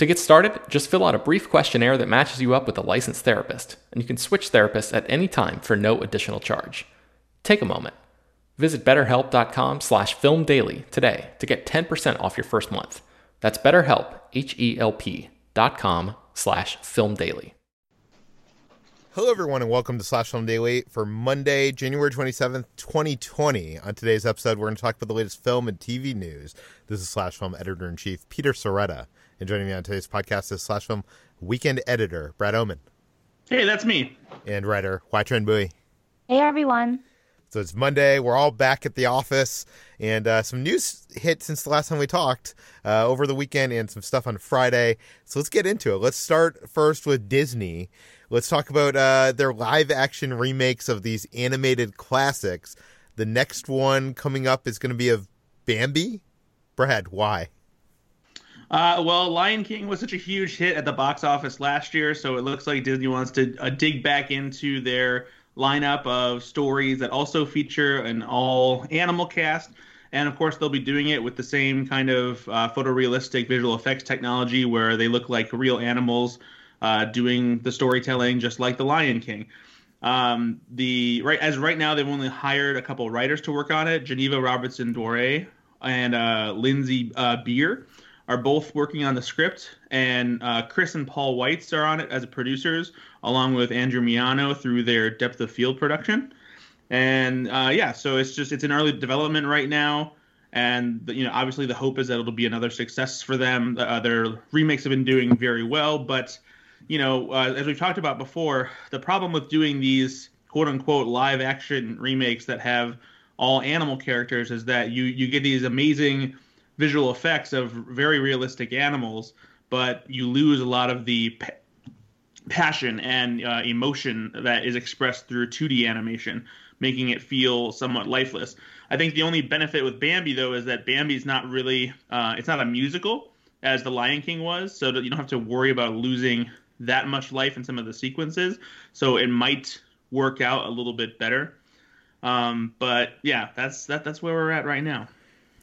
To get started, just fill out a brief questionnaire that matches you up with a licensed therapist, and you can switch therapists at any time for no additional charge. Take a moment. Visit betterhelp.com slash filmdaily today to get 10% off your first month. That's betterhelp, H-E-L-P dot com slash filmdaily. Hello, everyone, and welcome to Slash Film Daily for Monday, January 27th, 2020. On today's episode, we're going to talk about the latest film and TV news. This is Slash Film Editor-in-Chief Peter Sciretta. And joining me on today's podcast is Slash Film Weekend Editor Brad Oman. Hey, that's me. And writer Hoai-Tran Bui. Hey, everyone. So it's Monday. We're all back at the office, and uh, some news hit since the last time we talked uh, over the weekend, and some stuff on Friday. So let's get into it. Let's start first with Disney. Let's talk about uh, their live action remakes of these animated classics. The next one coming up is going to be of Bambi. Brad, why? Uh, well, Lion King was such a huge hit at the box office last year, so it looks like Disney wants to uh, dig back into their lineup of stories that also feature an all animal cast. And of course, they'll be doing it with the same kind of uh, photorealistic visual effects technology where they look like real animals uh, doing the storytelling, just like The Lion King. Um, the right as right now, they've only hired a couple writers to work on it: Geneva Robertson Dworet and uh, Lindsay uh, Beer are both working on the script, and uh, Chris and Paul Weitz are on it as producers, along with Andrew Miano through their Depth of Field production. And uh, yeah, so it's just it's in early development right now, and you know obviously the hope is that it'll be another success for them. Uh, their remakes have been doing very well, but you know uh, as we've talked about before, the problem with doing these quote unquote live action remakes that have all animal characters is that you you get these amazing visual effects of very realistic animals, but you lose a lot of the pa- passion and uh, emotion that is expressed through 2D animation, making it feel somewhat lifeless. I think the only benefit with Bambi though is that Bambi's not really uh, it's not a musical as The Lion King was, so that you don't have to worry about losing that much life in some of the sequences. So it might work out a little bit better. Um, but yeah, that's that that's where we're at right now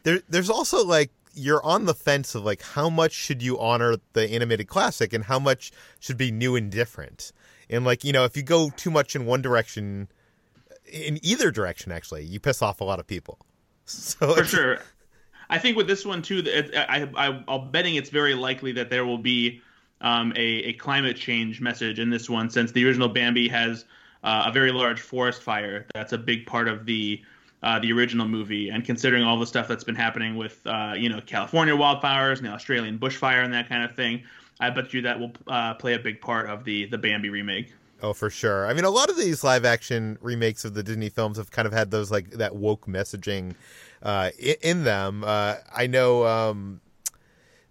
there there's also like you're on the fence of like how much should you honor the animated classic and how much should be new and different. And like, you know, if you go too much in one direction in either direction actually, you piss off a lot of people. So For sure. I think with this one too, I, I, I'm betting it's very likely that there will be um, a, a climate change message in this one, since the original Bambi has uh, a very large forest fire. That's a big part of the uh, the original movie, and considering all the stuff that's been happening with uh, you know California wildfires and the Australian bushfire and that kind of thing, I bet you that will uh, play a big part of the the Bambi remake. Oh, for sure. I mean, a lot of these live action remakes of the Disney films have kind of had those like that woke messaging uh, in, them. Uh, I know um,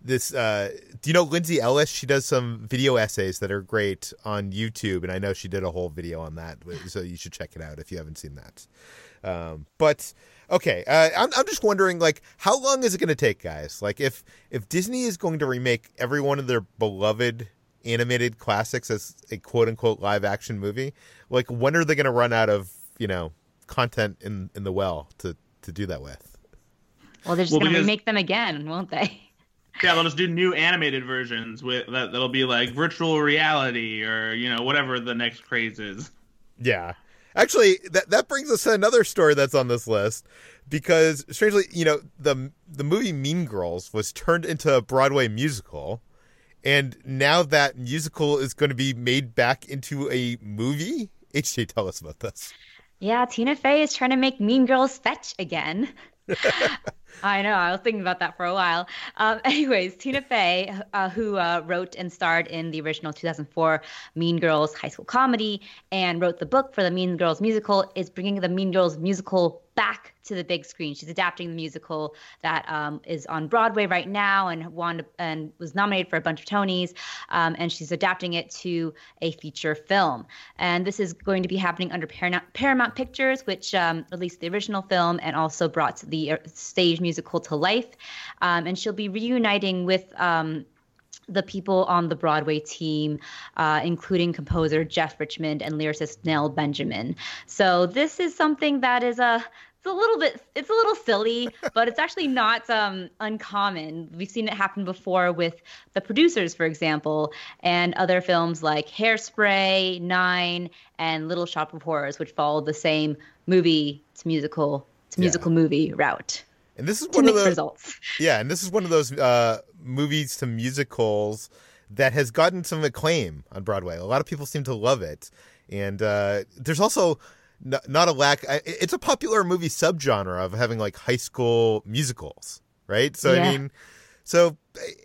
this. Uh, do you know Lindsay Ellis? She does some video essays that are great on YouTube, and I know she did a whole video on that. So you should check it out if you haven't seen that. Um, but okay, uh, I'm I'm just wondering, like, how long is it going to take, guys? Like, if if Disney is going to remake every one of their beloved animated classics as a quote unquote live action movie, like, when are they going to run out of you know content in in the well to to do that with? Well, they're just well, going to remake them again, won't they? Yeah, they'll just do new animated versions with that. That'll be like virtual reality or you know whatever the next craze is. Yeah, Actually, that that brings us to another story that's on this list because strangely, you know, the the movie Mean Girls was turned into a Broadway musical, and now that musical is going to be made back into a movie. HJ, tell us about this. Yeah, Tina Fey is trying to make Mean Girls fetch again. I know. I was thinking about that for a while. Um, anyways, Tina Fey, uh, who uh, wrote and starred in the original 2004 Mean Girls high school comedy and wrote the book for the Mean Girls musical, is bringing the Mean Girls musical back to the big screen. She's adapting the musical that um, is on Broadway right now and won and was nominated for a bunch of Tonys, um, and she's adapting it to a feature film. And this is going to be happening under Paramount, Pictures, which um, released the original film and also brought the uh, stage musical to life. Um, and she'll be reuniting with um, the people on the Broadway team, uh, including composer Jeff Richmond and lyricist Nell Benjamin. So this is something that is a it's a little bit it's a little silly, but it's actually not um, uncommon. We've seen it happen before with the producers, for example, and other films like Hairspray, Nine, and Little Shop of Horrors, which followed the same movie to musical to musical yeah. movie route. And this is one of those results. Yeah, and this is one of those uh, movies to musicals that has gotten some acclaim on Broadway. A lot of people seem to love it, and uh, there's also n- not a lack. It's a popular movie subgenre of having like high school musicals, right? So yeah. I mean, so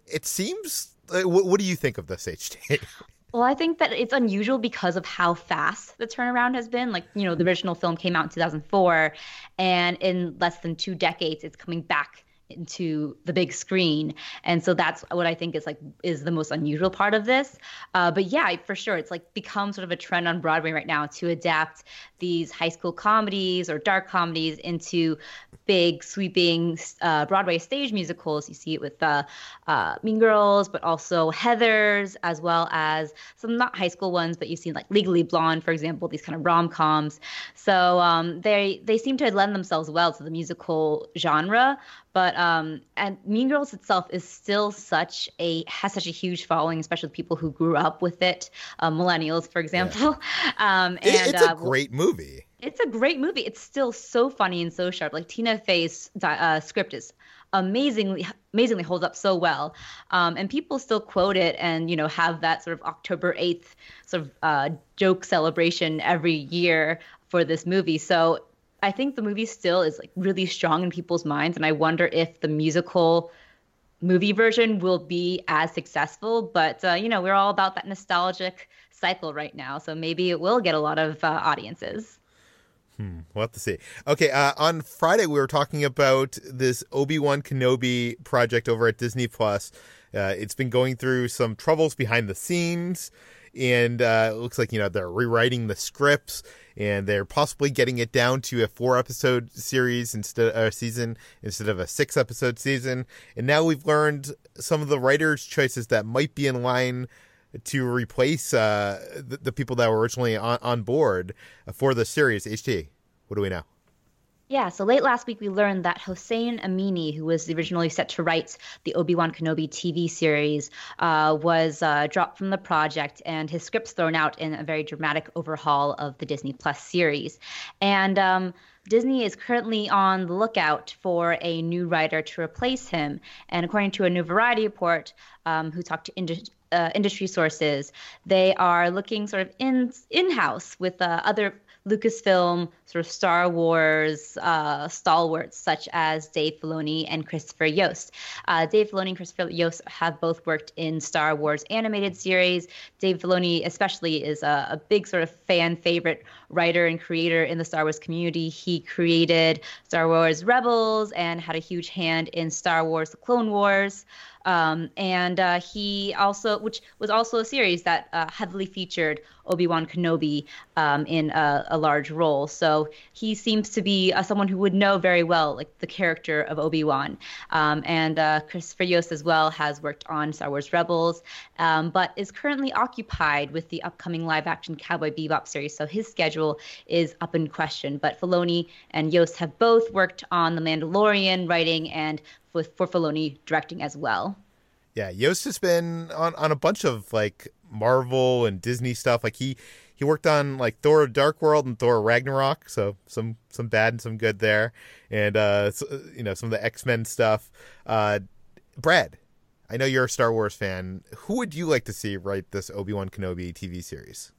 it seems. What, what do you think of this, HT? Well, I think that it's unusual because of how fast the turnaround has been. Like, you know, the original film came out in 2004, and in less than two decades, it's coming back into the big screen. And so that's what i think is like is the most unusual part of this. Uh, but yeah for sure it's like become sort of a trend on broadway right now to adapt these high school comedies or dark comedies into big sweeping uh, broadway stage musicals. You see it with uh, uh, mean girls but also heathers as well as some not high school ones but you've seen like legally blonde for example these kind of rom-coms. So um, they they seem to lend themselves well to the musical genre but um, and Mean Girls itself is still such a has such a huge following, especially people who grew up with it, uh, millennials, for example. Yeah. Um, and it's a uh, great movie. It's a great movie. It's still so funny and so sharp. Like Tina Fey's uh, script is amazingly amazingly holds up so well um, and people still quote it and you know have that sort of october 8th sort of uh, joke celebration every year for this movie so I think the movie still is like really strong in people's minds, and I wonder if the musical movie version will be as successful. But uh, you know, we're all about that nostalgic cycle right now, so maybe it will get a lot of uh, audiences. Hmm, we'll have to see. Okay, uh, on Friday we were talking about this Obi Wan Kenobi project over at Disney Plus. Uh, it's been going through some troubles behind the scenes and uh, it looks like you know they're rewriting the scripts and they're possibly getting it down to a four episode series instead a uh, season instead of a six episode season. And now we've learned some of the writers choices that might be in line to replace uh, the, the, people that were originally on, on board for the series. Ht what do we know yeah, so late last week we learned that Hossein Amini, who was originally set to write the Obi Wan Kenobi TV series, uh, was uh, dropped from the project and his script's thrown out in a very dramatic overhaul of the Disney Plus series. And um, Disney is currently on the lookout for a new writer to replace him. And according to a new Variety report, um, who talked to industry uh, industry sources, they are looking sort of in in house with uh, other Lucasfilm sort of Star Wars uh, stalwarts such as Dave Filoni and Christopher Yost. Uh, Dave Filoni and Christopher Yost have both worked in Star Wars animated series. Dave Filoni, especially, is a, a big sort of fan favorite writer and creator in the Star Wars community. He created Star Wars Rebels and had a huge hand in Star Wars: The Clone Wars. Um, and uh, he also, which was also a series that uh, heavily featured Obi Wan Kenobi um, in a, a, large role. So he seems to be uh, someone who would know very well, like the character of Obi Wan. Um, and uh, Christopher Yost as well has worked on Star Wars Rebels, um, but is currently occupied with the upcoming live-action Cowboy Bebop series. So his schedule is up in question. But Filoni and Yost have both worked on The Mandalorian, writing and with for Filoni directing as well. Yeah, Yost has been on on a bunch of like Marvel and Disney stuff. Like he he worked on like Thor: Dark World and Thor: Ragnarok, so some some bad and some good there, and uh, so, you know some of the X Men stuff. Uh, Brad, I know you're a Star Wars fan. Who would you like to see write this Obi Wan Kenobi TV series?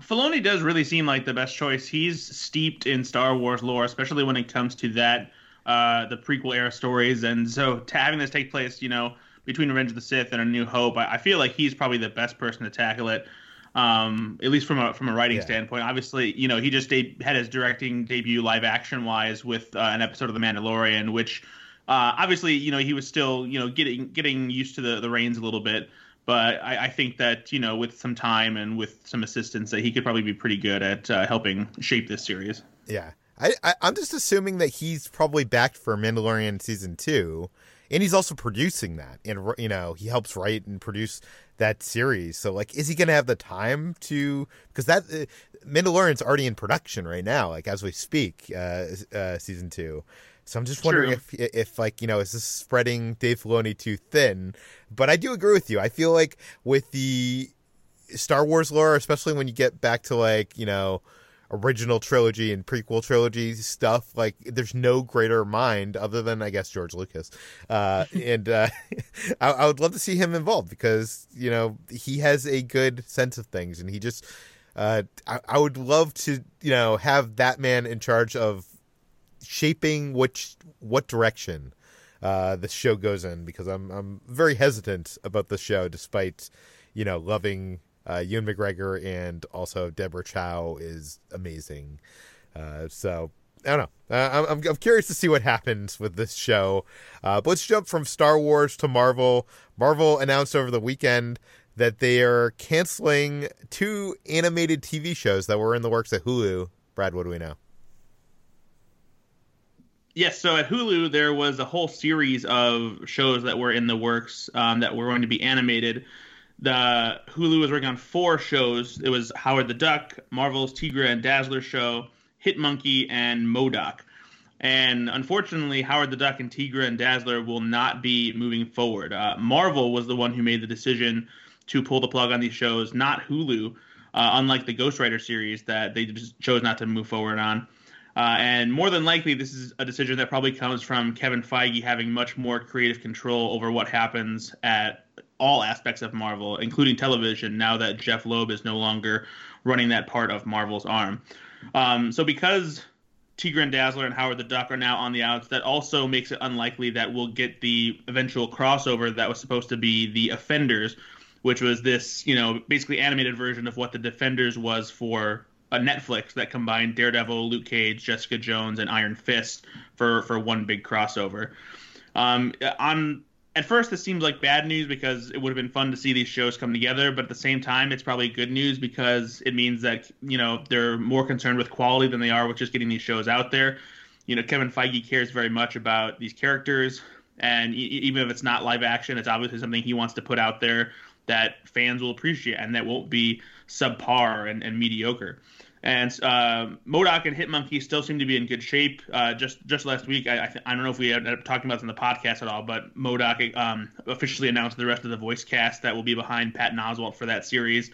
Filoni does really seem like the best choice. He's steeped in Star Wars lore, especially when it comes to that uh, the prequel era stories, and so having this take place, you know between Revenge of the Sith and A New Hope, I, I feel like he's probably the best person to tackle it. Um, at least from a from a writing yeah. standpoint. Obviously, you know, he just de- had his directing debut live action wise with uh, an episode of The Mandalorian, which uh, obviously, you know, he was still you know getting getting used to the the reins a little bit. But I, I think that you know, with some time and with some assistance, that he could probably be pretty good at uh, helping shape this series. Yeah, I, I I'm just assuming that he's probably backed for Mandalorian season two and he's also producing that. And you know he helps write and produce that series. So like is he gonna have the time to because that uh, mandalorian's already in production right now like as we speak uh, uh season two so i'm just wondering True. if if like you know is this spreading dave filoni too thin? But i do agree with you. I feel like with the star wars lore especially when you get back to like you know original trilogy and prequel trilogy stuff like there's no greater mind other than i guess george lucas. Uh, and uh, I, I, would love to see him involved because you know he has a good sense of things and he just uh, I, I, would love to you know have that man in charge of shaping which what direction uh, the show goes in because i'm i'm very hesitant about the show despite you know loving uh, Ewan McGregor and also Deborah Chow is amazing. Uh, so I don't know. Uh, I'm, I'm curious to see what happens with this show. Uh, but let's jump from Star Wars to Marvel. Marvel announced over the weekend that they are canceling two animated TV shows that were in the works at Hulu. Brad, what do we know? Yes, so at Hulu there was a whole series of shows that were in the works um, that were going to be animated the Hulu was working on four shows. It was Howard the Duck, Marvel's Tigra and Dazzler show, Hit Monkey, and MODOK. And unfortunately, Howard the Duck and Tigra and Dazzler will not be moving forward. Uh, Marvel was the one who made the decision to pull the plug on these shows, not Hulu, uh, unlike the Ghost Rider series that they just chose not to move forward on. Uh, and more than likely, this is a decision that probably comes from Kevin Feige having much more creative control over what happens at all aspects of Marvel, including television, now that Jeph Loeb is no longer running that part of Marvel's arm. Um, so because Tigra and Dazzler and Howard the Duck are now on the outs, that also makes it unlikely that we'll get the eventual crossover that was supposed to be the Offenders, which was this, you know, basically animated version of what the Defenders was for a Netflix that combined Daredevil, Luke Cage, Jessica Jones, and Iron Fist for for one big crossover. Um, on at first this seems like bad news because it would have been fun to see these shows come together but at the same time it's probably good news because it means that you know they're more concerned with quality than they are with just getting these shows out there you know kevin feige cares very much about these characters and e- even if it's not live action it's obviously something he wants to put out there that fans will appreciate and that won't be subpar and, and mediocre and uh, MODOK and Hitmonkey still seem to be in good shape. Uh, just just last week, I, I, th- I, don't know if we ended up talking about this in the podcast at all, but MODOK um, officially announced the rest of the voice cast that will be behind Patton Oswalt for that series.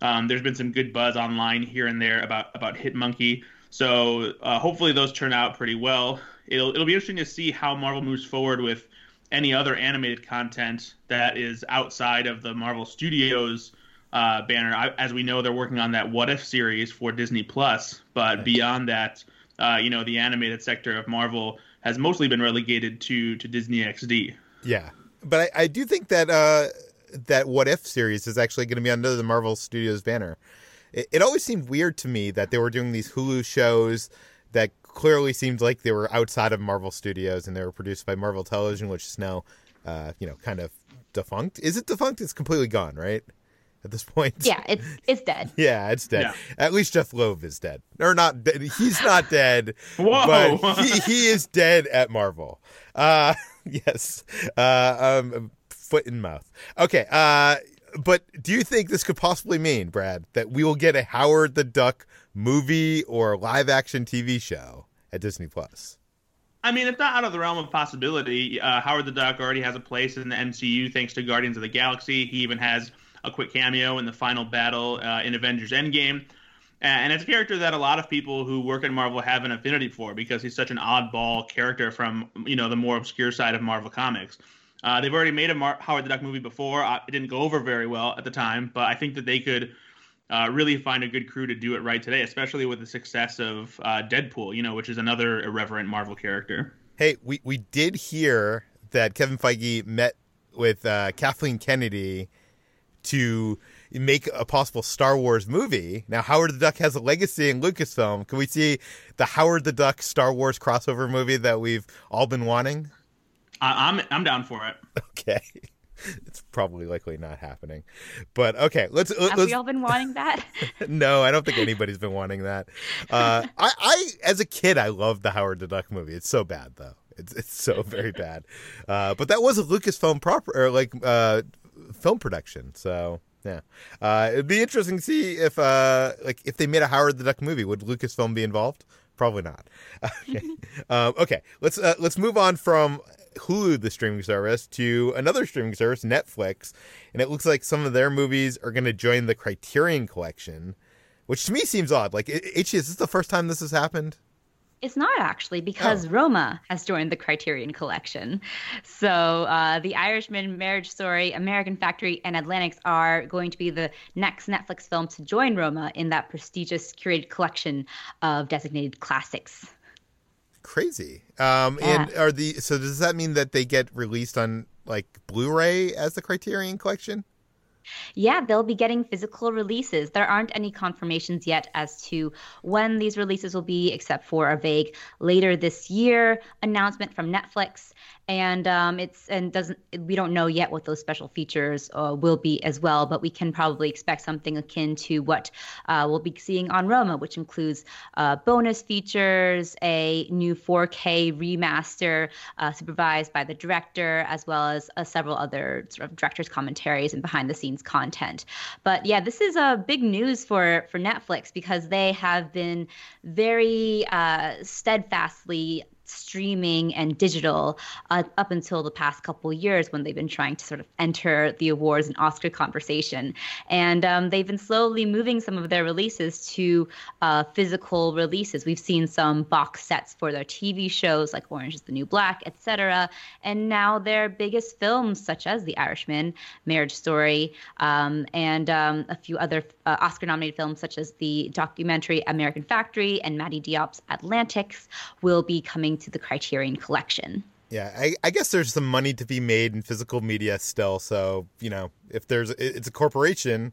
Um, there's been some good buzz online here and there about about Hitmonkey. So uh, hopefully those turn out pretty well. It'll it'll be interesting to see how Marvel moves forward with any other animated content that is outside of the Marvel Studios uh, banner. I, as we know, they're working on that What If series for Disney Plus, but beyond that, uh, you know, the animated sector of Marvel has mostly been relegated to to Disney XD. Yeah, but I, I do think that uh, that What If series is actually going to be under the Marvel Studios banner. It, it always seemed weird to me that they were doing these Hulu shows that clearly seemed like they were outside of Marvel Studios and they were produced by Marvel Television, which is now, uh, you know, kind of defunct. Is it defunct? It's completely gone, right? At this point. Yeah, it's it's dead. yeah, it's dead. Yeah. At least Jeph Loeb is dead, or not? dead. He's not dead. Whoa. But he, he is dead at Marvel. Uh, yes. Uh, um, foot in mouth. Okay. Uh, but do you think this could possibly mean, Brad, that we will get a Howard the Duck movie or live action TV show at Disney Plus? I mean, it's not out of the realm of possibility. Uh, Howard the Duck already has a place in the MCU thanks to Guardians of the Galaxy. He even has a quick cameo in the final battle uh, in Avengers Endgame. And it's a character that a lot of people who work at Marvel have an affinity for because he's such an oddball character from you know the more obscure side of Marvel Comics. Uh, they've already made a Mar- Howard the Duck movie before. Uh, it didn't go over very well at the time, but I think that they could uh, really find a good crew to do it right today, especially with the success of uh, Deadpool, you know, which is another irreverent Marvel character. Hey, we, we did hear that Kevin Feige met with uh, Kathleen Kennedy to make a possible Star Wars movie. Now, Howard the Duck has a legacy in Lucasfilm. Can we see the Howard the Duck Star Wars crossover movie that we've all been wanting? I- I'm I'm down for it. Okay. It's probably likely not happening, but okay. Let's. Have let's we all been wanting that? no, I don't think anybody's been wanting that. Uh, I, I, as a kid, I loved the Howard the Duck movie. It's so bad though. It's it's so very bad. Uh, but that was a Lucasfilm proper or like uh, film production. So yeah, uh, it'd be interesting to see if uh, like if they made a Howard the Duck movie, would Lucasfilm be involved? Probably not. Okay, um, okay. Let's uh, let's move on from Hulu, the streaming service, to another streaming service, Netflix, and it looks like some of their movies are going to join the Criterion Collection, which to me seems odd. Like, H, is this the first time this has happened? It's not actually because Oh. Roma has joined the Criterion Collection. So uh, The Irishman, Marriage Story, American Factory, and Atlantics are going to be the next Netflix film to join Roma in that prestigious curated collection of designated classics. Crazy. Um, and are the so does that mean that they get released on like Blu-ray as the Criterion Collection? Yeah, they'll be getting physical releases. There aren't any confirmations yet as to when these releases will be, except for a vague later this year announcement from Netflix. And um, it's and doesn't we don't know yet what those special features uh, will be as well, but we can probably expect something akin to what uh, we'll be seeing on Roma, which includes uh, bonus features, a new 4K remaster uh, supervised by the director, as well as uh, several other sort of director's commentaries and behind the scenes content. But yeah, this is a big news for for Netflix because they have been very uh, steadfastly streaming and digital uh, up until the past couple years when they've been trying to sort of enter the awards and Oscar conversation. And um, they've been slowly moving some of their releases to uh, physical releases. We've seen some box sets for their TV shows like Orange is the New Black, etc. And now their biggest films, such as The Irishman, Marriage Story, um, and um, a few other uh, Oscar nominated films, such as the documentary American Factory and Mati Diop's Atlantics, will be coming to the Criterion Collection. Yeah, I, I guess there's some money to be made in physical media still. So you know, if there's it's a corporation,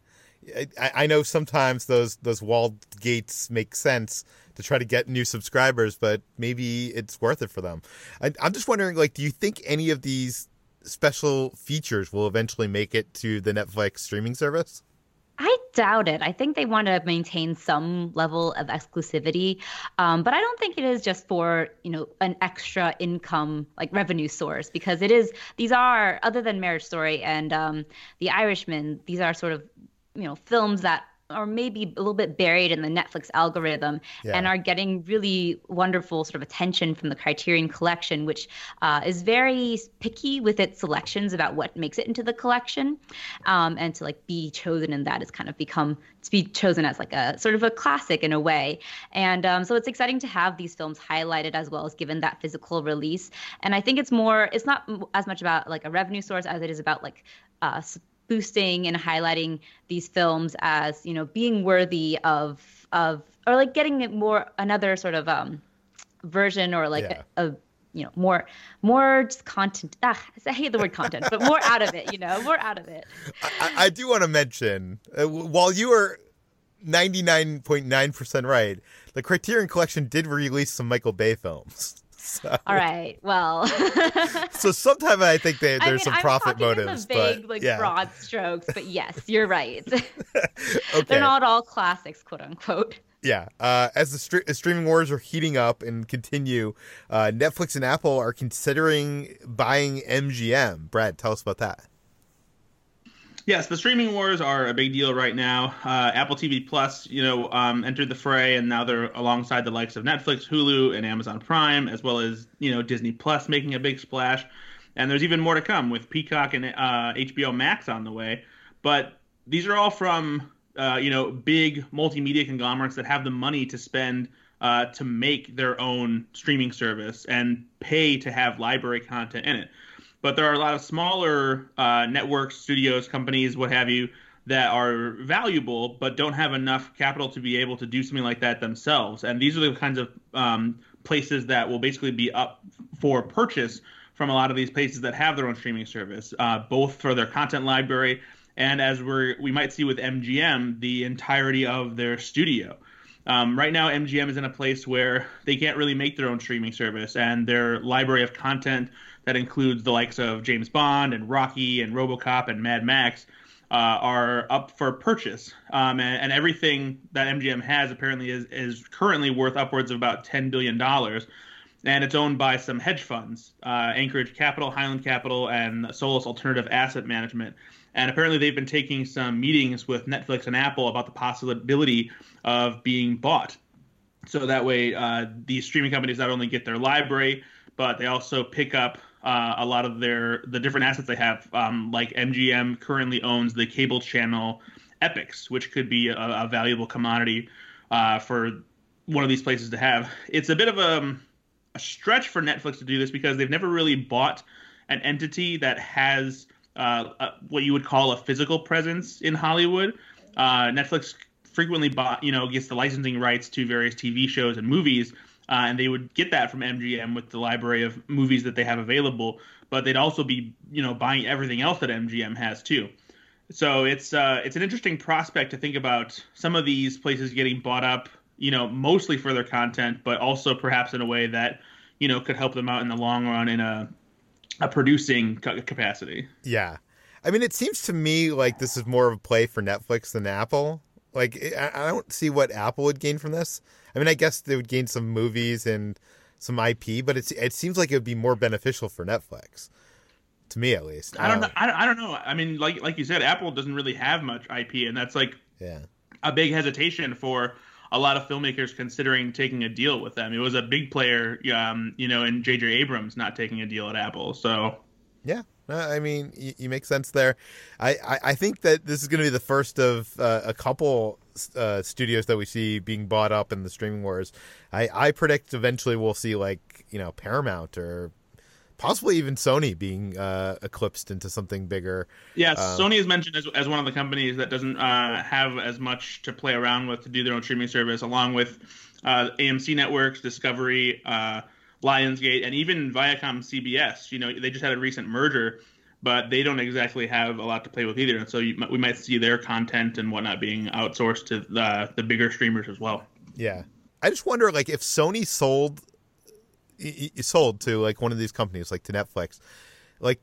I, I know sometimes those those walled gates make sense to try to get new subscribers, but maybe it's worth it for them. I, I'm just wondering, like, do you think any of these special features will eventually make it to the Netflix streaming service? I doubt it. I think they want to maintain some level of exclusivity, um, but I don't think it is just for you know an extra income like revenue source because it is. These are other than Marriage Story and um, The Irishman. These are sort of you know films that or maybe a little bit buried in the Netflix algorithm Yeah. and are getting really wonderful sort of attention from the Criterion Collection, which uh, is very picky with its selections about what makes it into the collection, um, and to like be chosen in that has kind of become to be chosen as like a sort of a classic in a way. And um, so it's exciting to have these films highlighted as well as given that physical release. And I think it's more, it's not as much about like a revenue source as it is about like uh, boosting and highlighting these films as you know being worthy of of or like getting it more another sort of um version or like Yeah. a, a you know more more just content ah, i hate the word content but more out of it you know more out of it I, I do want to mention uh, while you are 99.9% right, the Criterion Collection did release some Michael Bay films. So, all right well so sometimes I think they, I there's mean, some profit I'm in motives, the vague, but like yeah, broad strokes. But yes, you're right. okay. They're not all classics, quote unquote. Yeah. Uh, as the stre- as streaming wars are heating up and continue, uh, Netflix and Apple are considering buying MGM. Brad, tell us about that. Yes, the streaming wars are a big deal right now. Uh, Apple TV Plus, you know, um, entered the fray, and now they're alongside the likes of Netflix, Hulu, and Amazon Prime, as well as you know Disney Plus making a big splash. And there's even more to come with Peacock and uh, HBO Max on the way. But these are all from uh, you know big multimedia conglomerates that have the money to spend uh, to make their own streaming service and pay to have library content in it but there are a lot of smaller uh, networks, studios, companies, what have you, that are valuable but don't have enough capital to be able to do something like that themselves. And these are the kinds of um, places that will basically be up for purchase from a lot of these places that have their own streaming service, uh, both for their content library and as we're we might see with MGM, the entirety of their studio. Um, right now, MGM is in a place where they can't really make their own streaming service, and their library of content that includes the likes of James Bond and Rocky and RoboCop and Mad Max uh, are up for purchase. Um, and, and everything that MGM has apparently is, is currently worth upwards of about $10 billion. And it's owned by some hedge funds, uh, Anchorage Capital, Highland Capital, and Solus Alternative Asset Management. And apparently, they've been taking some meetings with Netflix and Apple about the possibility of being bought. So that way, uh, these streaming companies not only get their library, but they also pick up uh, a lot of their the different assets they have. Um, like MGM currently owns the cable channel Epix, which could be a, a valuable commodity uh, for one of these places to have. It's a bit of a, a stretch for Netflix to do this because they've never really bought an entity that has uh, uh, what you would call a physical presence in Hollywood. Uh, Netflix frequently bought, you know, gets the licensing rights to various TV shows and movies, uh, and they would get that from MGM with the library of movies that they have available. But they'd also be, you know, buying everything else that MGM has too. So it's uh, it's an interesting prospect to think about some of these places getting bought up, you know, mostly for their content, but also perhaps in a way that, you know, could help them out in the long run in a a producing capacity. Yeah. I mean, it seems to me like this is more of a play for Netflix than Apple. Like, I I don't see what Apple would gain from this. I mean, I guess they would gain some movies and some IP, but it's it seems like it would be more beneficial for Netflix, to me at least. I don't know. I don't, I don't know. I mean, like like you said, Apple doesn't really have much IP, and that's like Yeah. a big hesitation for a lot of filmmakers considering taking a deal with them. It was a big player, um, you know, in J.J. Abrams not taking a deal at Apple. So Yeah, I mean, you, you make sense there. I, I, I think that this is going to be the first of uh, a couple uh, studios that we see being bought up in the streaming wars. I, I predict eventually we'll see like you know Paramount or possibly even Sony being uh, eclipsed into something bigger. Yes, Um, Sony is mentioned as, as one of the companies that doesn't uh, have as much to play around with to do their own streaming service, along with uh, AMC Networks, Discovery, uh, Lionsgate, and even Viacom CBS. You know, they just had a recent merger, but they don't exactly have a lot to play with either. And so you, we might see their content and whatnot being outsourced to the, the bigger streamers as well. Yeah, I just wonder like if Sony sold sold to like one of these companies like to Netflix, like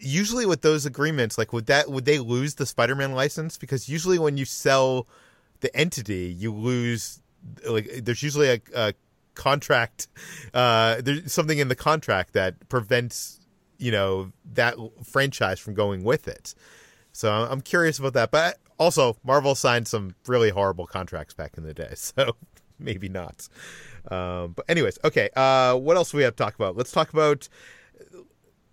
usually with those agreements like would that would they lose the Spider-Man license because usually when you sell the entity you lose like there's usually a, a contract uh there's something in the contract that prevents you know that franchise from going with it so I'm curious about that but Also, Marvel signed some really horrible contracts back in the day, so maybe not. Um, but anyways, okay. Uh, what else do we have to talk about? Let's talk about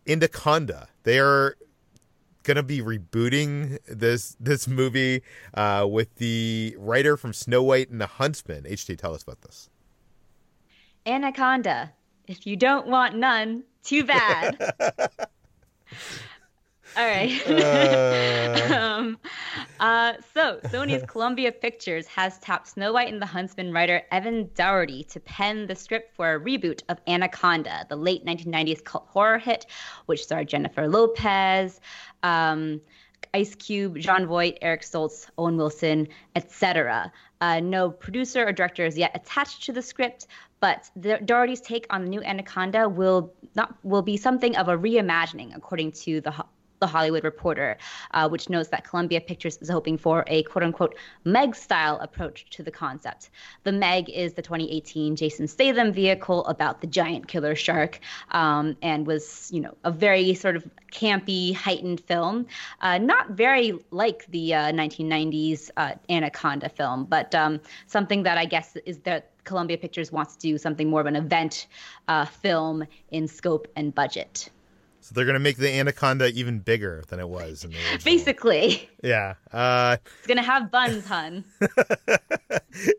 Anaconda. They are gonna be rebooting this this movie uh, with the writer from Snow White and the Huntsman. HT, tell us about this. Anaconda. If you don't want none, too bad. All right. Uh... um, uh, so, Sony's Columbia Pictures has tapped Snow White and the Huntsman writer Evan Daugherty to pen the script for a reboot of Anaconda, the late 1990s cult horror hit, which starred Jennifer Lopez, um, Ice Cube, Jon Voight, Eric Stoltz, Owen Wilson, etc. Uh, no producer or director is yet attached to the script, but the, Daugherty's take on the new Anaconda will not will be something of a reimagining, according to the the Hollywood Reporter, uh, which notes that Columbia Pictures is hoping for a quote unquote Meg style approach to the concept. The Meg is the 2018 Jason Statham vehicle about the giant killer shark um, and was, you know, a very sort of campy, heightened film. Uh, not very like the uh, 1990s uh, Anaconda film, but um, something that I guess is that Columbia Pictures wants to do something more of an event uh, film in scope and budget. So they're gonna make the anaconda even bigger than it was in the. Basically. Yeah. Uh, it's gonna have buns, hun.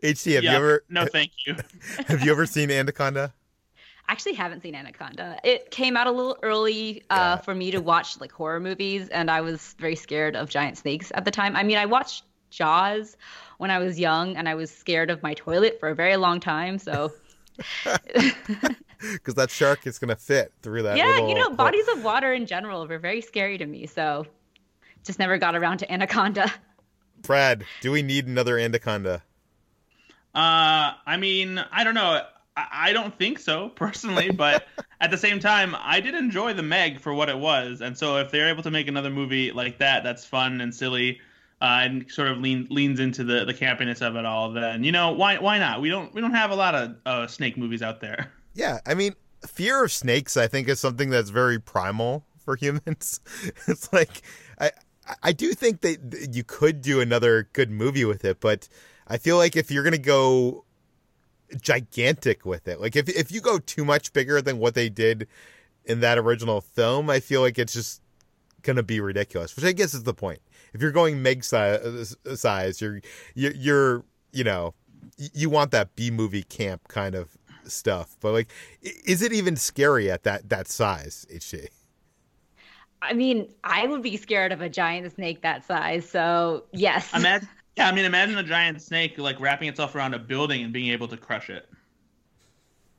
HT, have you ever? No, thank you. have you ever seen Anaconda? I actually haven't seen Anaconda. It came out a little early uh, yeah. for me to watch like horror movies, and I was very scared of giant snakes at the time. I mean, I watched Jaws when I was young, and I was scared of my toilet for a very long time. So because that shark is going to fit through that. Yeah, you know, bodies of water in general were very scary to me. So just never got around to Anaconda. Brad, do we need another Anaconda? Uh, I mean, I don't know. I, I don't think so personally, but at the same time, I did enjoy the Meg for what it was, and so if they're able to make another movie like that, that's fun and silly uh, and sort of lean, leans into the the campiness of it all, then you know why why not? We don't we don't have a lot of uh, snake movies out there. Yeah, I mean, fear of snakes, I think, is something that's very primal for humans. it's like I I do think that you could do another good movie with it, but I feel like if you're gonna go gigantic with it, like if if you go too much bigger than what they did in that original film, I feel like it's just gonna be ridiculous. Which I guess is the point if you're going Meg size, size you're, you're, you're, you know, you want that B movie camp kind of stuff. But like, is it even scary at that that size, HG? I mean, I would be scared of a giant snake that size. So yes. Imagine, yeah, I mean, imagine a giant snake like wrapping itself around a building and being able to crush it.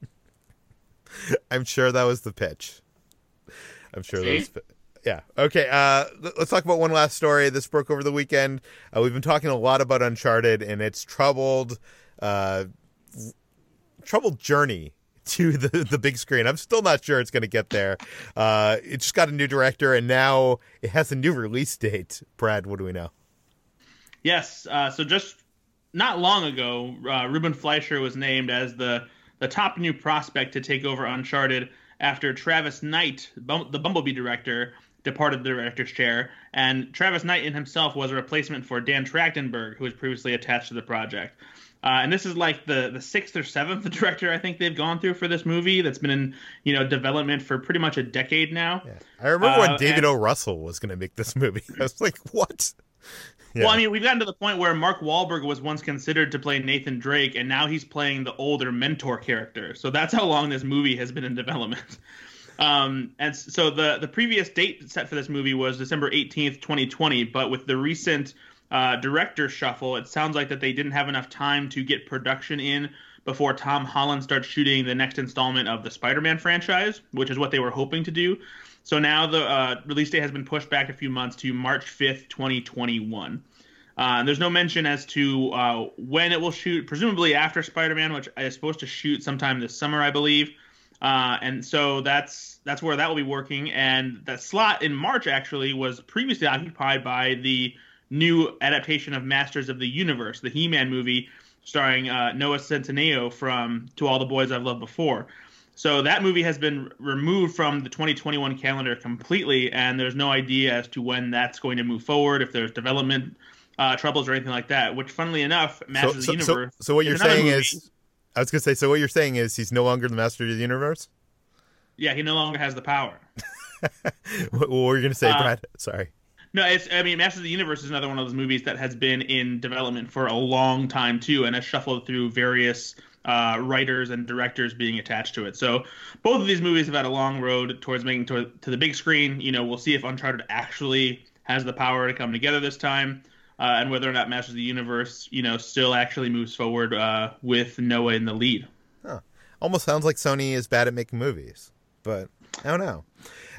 I'm sure that was the pitch. I'm sure that was yeah. Okay. Uh, let's talk about one last story. This broke over the weekend. Uh, we've been talking a lot about Uncharted and its troubled, uh, troubled journey to the the big screen. I'm still not sure it's going to get there. Uh, it just got a new director, and now it has a new release date. Brad, what do we know? Yes. Uh, so just not long ago, uh, Ruben Fleischer was named as the the top new prospect to take over Uncharted after Travis Knight, the Bumblebee director, departed the director's chair, and Travis Knight in himself was a replacement for Dan Trachtenberg, who was previously attached to the project. Uh, and this is like the the sixth or seventh director I think they've gone through for this movie that's been in you know development for pretty much a decade now. Yeah. I remember uh, when David and, O. Russell was going to make this movie. I was like, what? Yeah. Well, I mean, we've gotten to the point where Mark Wahlberg was once considered to play Nathan Drake, and now he's playing the older mentor character. So that's how long this movie has been in development. Um, and so the the previous date set for this movie was December 18th, 2020. But with the recent uh, director shuffle, it sounds like that they didn't have enough time to get production in before Tom Holland starts shooting the next installment of the Spider-Man franchise, which is what they were hoping to do. So now the uh, release date has been pushed back a few months to March 5th, 2021. Uh, there's no mention as to uh, when it will shoot, presumably after Spider-Man, which is supposed to shoot sometime this summer, I believe. Uh, and so that's that's where that will be working. And that slot in March actually was previously occupied by the new adaptation of Masters of the Universe, the He-Man movie starring uh, Noah Centineo from To All the Boys I've Loved Before. So that movie has been removed from the 2021 calendar completely, and there's no idea as to when that's going to move forward, if there's development uh, troubles or anything like that. Which, funnily enough, Masters so, of the so, Universe. So, so what you're saying movie. is, I was gonna say, so what you're saying is he's no longer the master of the universe. yeah, he no longer has the power. what, what were you gonna say, Uh, Brad? Sorry. No, it's. I mean, Masters of the Universe is another one of those movies that has been in development for a long time too, and has shuffled through various uh, writers and directors being attached to it. So both of these movies have had a long road towards making to, to the big screen. You know, we'll see if Uncharted actually has the power to come together this time, uh, and whether or not Masters of the Universe, you know, still actually moves forward uh, with Noah in the lead. Almost sounds like Sony is bad at making movies, but I don't know.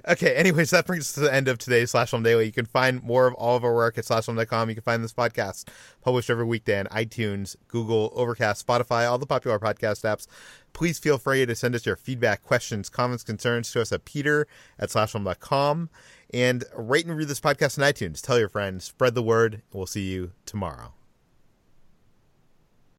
Okay, anyways, that brings us to the end of today's Slash Film Daily. You can find more of all of our work at slashfilm.com. You can find this podcast published every weekday on iTunes, Google, Overcast, Spotify, all the popular podcast apps. Please feel free to send us your feedback, questions, comments, concerns to us at peter at slashfilm.com. And rate and review this podcast on iTunes. Tell your friends, spread the word, we'll see you tomorrow.